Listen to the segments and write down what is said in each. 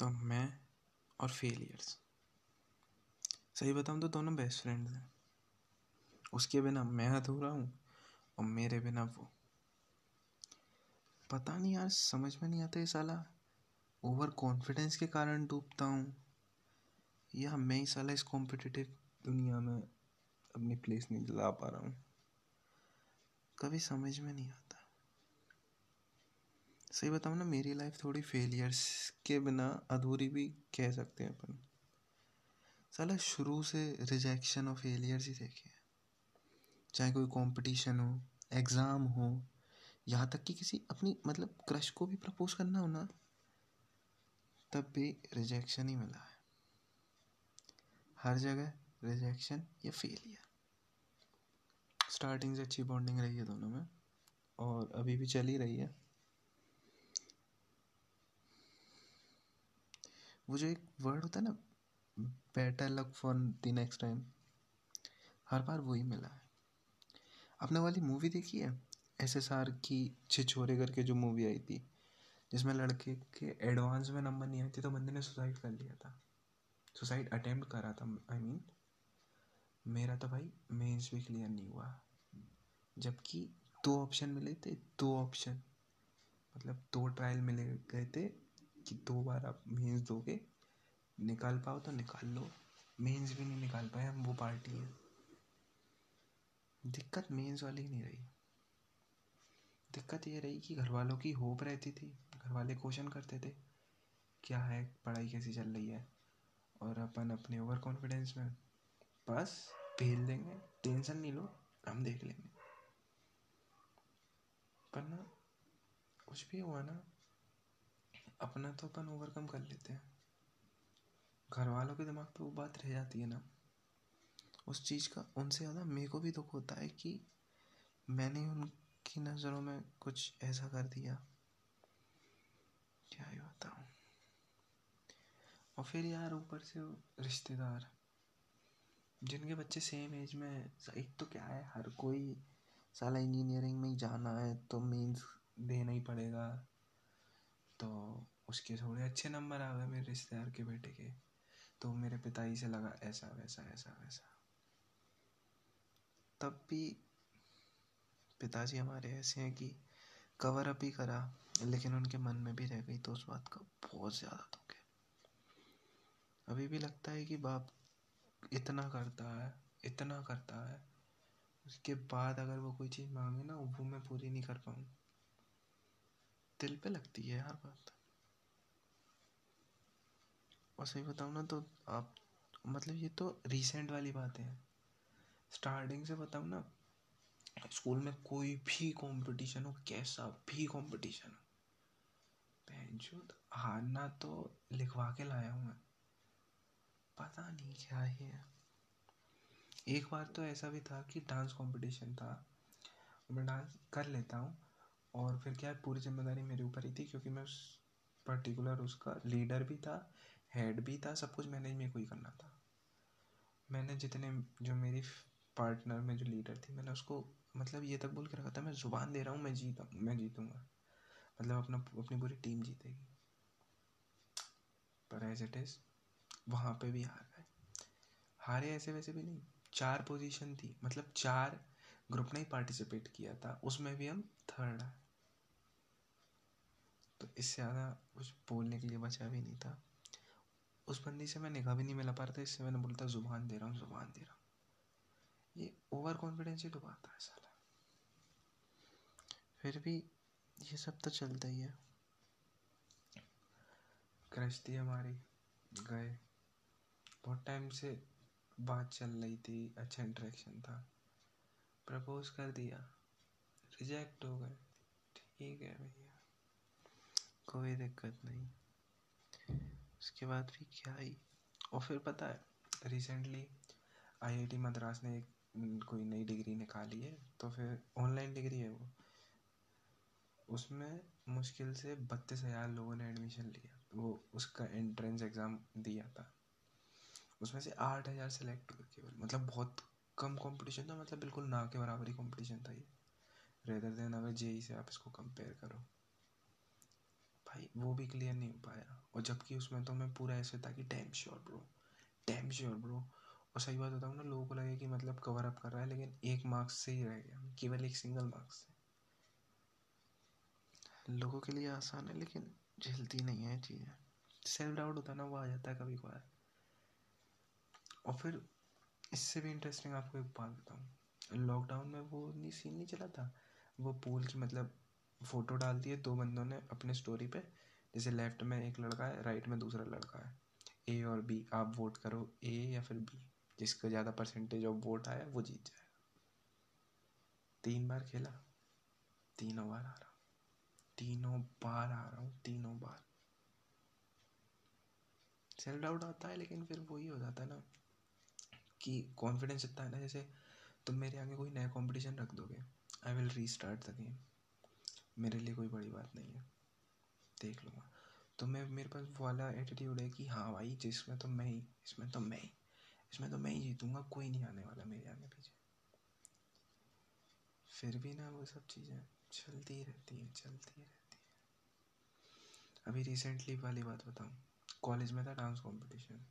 तो मैं और फेलियर्स सही बताऊँ तो दोनों बेस्ट फ्रेंड्स हैं। उसके बिना मैं अधूरा हूँ और मेरे बिना वो। पता नहीं यार, समझ में नहीं आता ये साला। ओवर कॉन्फिडेंस के कारण डूबता हूँ। या मैं ही साला इस कॉम्पिटिटिव दुनिया में अपनी प्लेस नहीं दिला पा रहा हूँ। कभी समझ में नहीं आता। सही बताऊँ ना, मेरी लाइफ थोड़ी फेलियर्स के बिना अधूरी भी कह सकते हैं अपन। साला शुरू से रिजेक्शन और फेलियर्स ही देखे चाहे कोई कंपटीशन हो एग्ज़ाम हो, यहाँ तक कि किसी अपनी मतलब क्रश को भी प्रपोज करना हो ना, तब भी रिजेक्शन ही मिला है। हर जगह रिजेक्शन या फेलियर स्टार्टिंग से अच्छी बॉन्डिंग रही है दोनों में, और अभी भी चल ही रही है। वो जो एक वर्ड होता है ना better luck for the next time हर बार वही मिला है। आपने वाली मूवी देखी है? एस एस आर की छिछोरे करके जो मूवी आई थी जिसमें लड़के के एडवांस में नंबर नहीं आए थे तो बंदे ने सुसाइड कर लिया था। सुसाइड अटेम्प्ट करा था आई I मीन mean, मेरा तो भाई मेंस भी क्लियर नहीं हुआ। जबकि दो ऑप्शन मिले थे दो ऑप्शन मतलब दो ट्रायल मिले गए थे कि दो बार आप मेंस दोगे, निकाल पाओ तो निकाल लो। मेंस भी नहीं निकाल पाए, हम वो पार्टी है। दिक्कत मेंस वाली नहीं रही। दिक्कत ये रही कि घर वालों की होप रहती थी। घर वाले क्वेश्चन करते थे, क्या है, पढ़ाई कैसी चल रही है? और अपन अपने ओवर कॉन्फिडेंस में, बस भेज देंगे टेंशन नहीं लो, हम देख लेंगे। पर ना, कुछ भी हुआ ना अपना तो अपन ओवरकम कर लेते हैं। घर वालों के दिमाग पे वो बात रह जाती है ना। उस चीज़ का, उनसे ज़्यादा मेरे को भी दुख होता है कि मैंने उनकी नज़रों में कुछ ऐसा कर दिया। क्या ही बताऊँ। और फिर यार ऊपर से रिश्तेदार, जिनके बच्चे सेम एज में एक तो क्या है, हर कोई साला इंजीनियरिंग में ही जाना है तो मीन्स देना ही पड़ेगा। तो उसके थोड़े अच्छे नंबर आ गए मेरे रिश्तेदार के बेटे के। तो मेरे पिताजी से लगा, ऐसा, वैसा ऐसा, वैसा। तब भी पिताजी हमारे ऐसे हैं कि कवर अप ही करा, लेकिन उनके मन में भी रह गई तो उस बात का बहुत ज़्यादा दुख है। अभी भी लगता है कि बाप इतना करता है, इतना करता है, उसके बाद अगर वो कोई चीज़ मांगे ना, वो मैं पूरी नहीं कर पाऊँ दिल पे लगती है यार बात। और सही बताऊँ ना तो आप मतलब ये तो रिसेंट वाली बातें हैं। स्टार्टिंग से बताऊँ ना स्कूल में कोई भी कंपटीशन हो, कैसा भी कंपटीशन हो बेंचुद हारना तो लिखवा के लाया हूँ मैं। पता नहीं क्या है एक बार तो ऐसा भी था कि डांस कंपटीशन था। मैं डांस कर लेता हूँ और फिर क्या है, पूरी ज़िम्मेदारी मेरे ऊपर ही थी क्योंकि मैं उस पर्टिकुलर उसका लीडर भी था हेड भी था, सब कुछ मैनेज मेरे को ही करना था। मैंने जितने जो मेरी पार्टनर में जो लीडर थी, मैंने उसको मतलब ये तक बोल के रखा था, मैं ज़ुबान दे रहा हूँ, मैं जीता, मैं जीतूँगा। मतलब अपना, अपनी पूरी टीम जीतेगी। पर एज इट इज़ वहाँ पे भी हार गए। हारे ऐसे वैसे भी नहीं, चार पोजीशन थी। मतलब चार ग्रुप ने ही पार्टिसिपेट किया था, उसमें भी हम थर्ड तो इससे ज़्यादा कुछ बोलने के लिए बचा भी नहीं था। उस बंदी से मैं निगाह भी नहीं मिला पा रहा था, इससे मैंने बोलता ज़ुबान दे रहा हूँ, ज़ुबान दे रहा हूँ। ये ओवर कॉन्फिडेंस ही डुबाता है साला। फिर भी ये सब तो चलता ही है। क्रश थी हमारी गए। बहुत टाइम से बात चल रही थी अच्छा इंटरेक्शन था। प्रपोज कर दिया रिजेक्ट हो गए। ठीक है भैया। कोई दिक्कत नहीं। उसके बाद भी क्या ही। और फिर पता है रिसेंटली आईआईटी मद्रास ने एक कोई नई डिग्री निकाली है तो फिर ऑनलाइन डिग्री है वो। उसमें मुश्किल से बत्तीस हज़ार लोगों ने एडमिशन लिया। वो उसका एंट्रेंस एग्ज़ाम दिया था। उसमें से आठ हज़ार सेलेक्ट हुए केवल। मतलब बहुत कम कंपटीशन था मतलब बिल्कुल ना के बराबर ही कंपटीशन था ये। रेदर देन अगर जेई से आप इसको कंपेयर करो। भाई, वो भी क्लियर नहीं हो पाया। और जबकि उसमें तो मैं पूरा ऐसे था कि damn sure bro damn sure bro और सही बात बताऊँ ना, लोगों को लगे कि मतलब कवर अप कर रहा है, लेकिन एक मार्क्स से ही रह गया। केवल एक सिंगल मार्क्स से। लोगों के लिए आसान है, लेकिन झेलती नहीं है चीज़ें। सेल्फ डाउट होता ना, वो आ जाता है कभी कभार। और फिर इससे भी इंटरेस्टिंग आपको एक बात बताऊँ। लॉकडाउन में वो नहीं सीन नहीं चला था? वो पूल की मतलब फ़ोटो डाल दिए दो बंदों ने अपने स्टोरी पे। जैसे लेफ़्ट में एक लड़का है राइट में दूसरा लड़का है। ए और बी आप वोट करो ए या फिर बी जिसका ज़्यादा परसेंटेज ऑफ़ वोट आया, वो जीत जाएगा तीन बार खेला। तीनों बार आ रहा तीनों बार आ रहा हूँ, तीनों बार। सेल्फ डाउट आता है, लेकिन फिर वही हो जाता है ना कि कॉन्फिडेंस इतना है ना, जैसे तुम मेरे आगे कोई नया कंपटीशन रख दोगे I will restart the game मेरे लिए कोई बड़ी बात नहीं है। देख लूँगा। तो मैं, मेरे पास वाला एटीट्यूड है कि हाँ भाई, जिसमें तो मैं ही, इसमें तो मैं ही, इसमें तो मैं ही जीतूँगा, कोई नहीं आने वाला मेरे आगे पीछे। फिर भी ना वो सब चीज़ें चलती रहती हैं, चलती रहती हैं। अभी रिसेंटली वाली बात बताऊँ। कॉलेज में था डांस कंपटीशन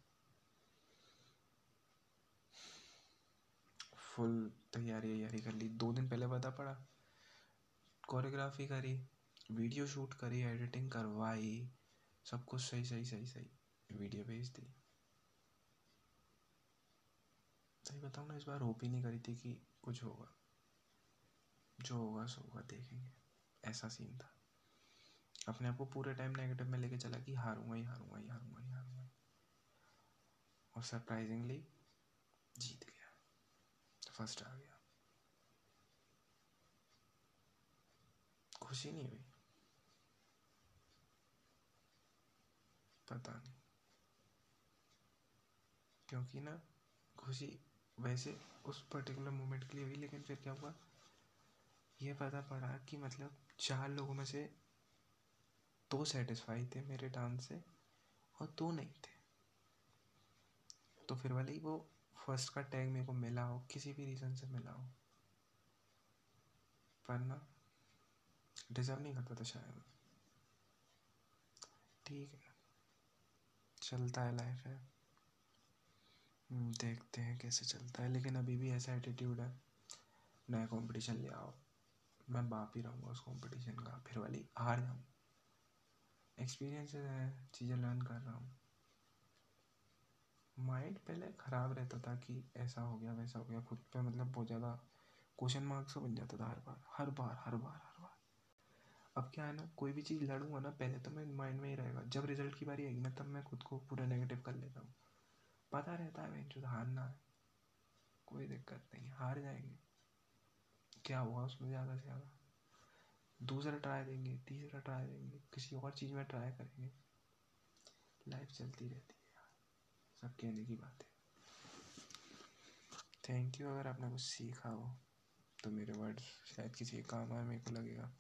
फुल तैयारी वैयारी कर ली। दो दिन पहले पता पड़ा? कोरियोग्राफी करी, वीडियो शूट करी, एडिटिंग करवाई, सब कुछ सही सही सही सही, वीडियो भेज दी। सही बताऊँ ना, इस बार होप ही नहीं करी थी कि कुछ होगा। जो होगा, सो होगा, देखेंगे। ऐसा सीन था। अपने आप को पूरे टाइम नेगेटिव में लेके चला कि हारूँगा ही हारूँगा ही हारूँगा ही हारूँगा और सरप्राइजिंगली जीत गया। फ़र्स्ट आ गया। खुशी नहीं हुई। पता नहीं। क्योंकि ना, खुशी वैसे उस पर्टिकुलर मोमेंट के लिए हुई, लेकिन फिर क्या हुआ? ये पता पड़ा कि मतलब चार लोगों में से दो सेटिस्फाई थे मेरे डांस से और दो नहीं थे। तो फिर वाले ही वो फ़र्स्ट का टैग मेरे को मिला हो, किसी भी रीज़न से मिला हो, पर ना डिज़र्व नहीं करता था शायद। ठीक है। चलता है लाइफ है। हम्म, देखते हैं कैसे चलता है। लेकिन अभी भी ऐसा एटीट्यूड है नया कंपटीशन ले आओ। मैं बाप ही रहूँगा उस कंपटीशन का फिर वाली हार जाऊँ। एक्सपीरियंस है चीज़ें लर्न कर रहा हूँ। माइंड पहले ख़राब रहता था कि ऐसा हो गया वैसा हो गया। खुद पे मतलब बहुत ज़्यादा क्वेश्चन मार्क्स बन जाता था हर बार हर बार हर बार। क्या है ना, कोई भी चीज़ लड़ूँगा ना, पहले तो मैं माइंड में ही रहेगा। जब रिज़ल्ट की बारी आएगी ना, तब मैं खुद को पूरा नेगेटिव कर लेता हूँ। पता रहता है जो हारना है, कोई दिक्कत नहीं, हार जाएँगे। क्या हुआ उसमें ज़्यादा से ज़्यादा? दूसरा ट्राई देंगे, तीसरा ट्राई देंगे, किसी और चीज़ में ट्राई करेंगे। लाइफ चलती रहती है यार, सब कहने की बात है। थैंक यू अगर आपने कुछ सीखा हो तो मेरे वर्ड्स शायद किसी काम आए मेरे को लगेगा।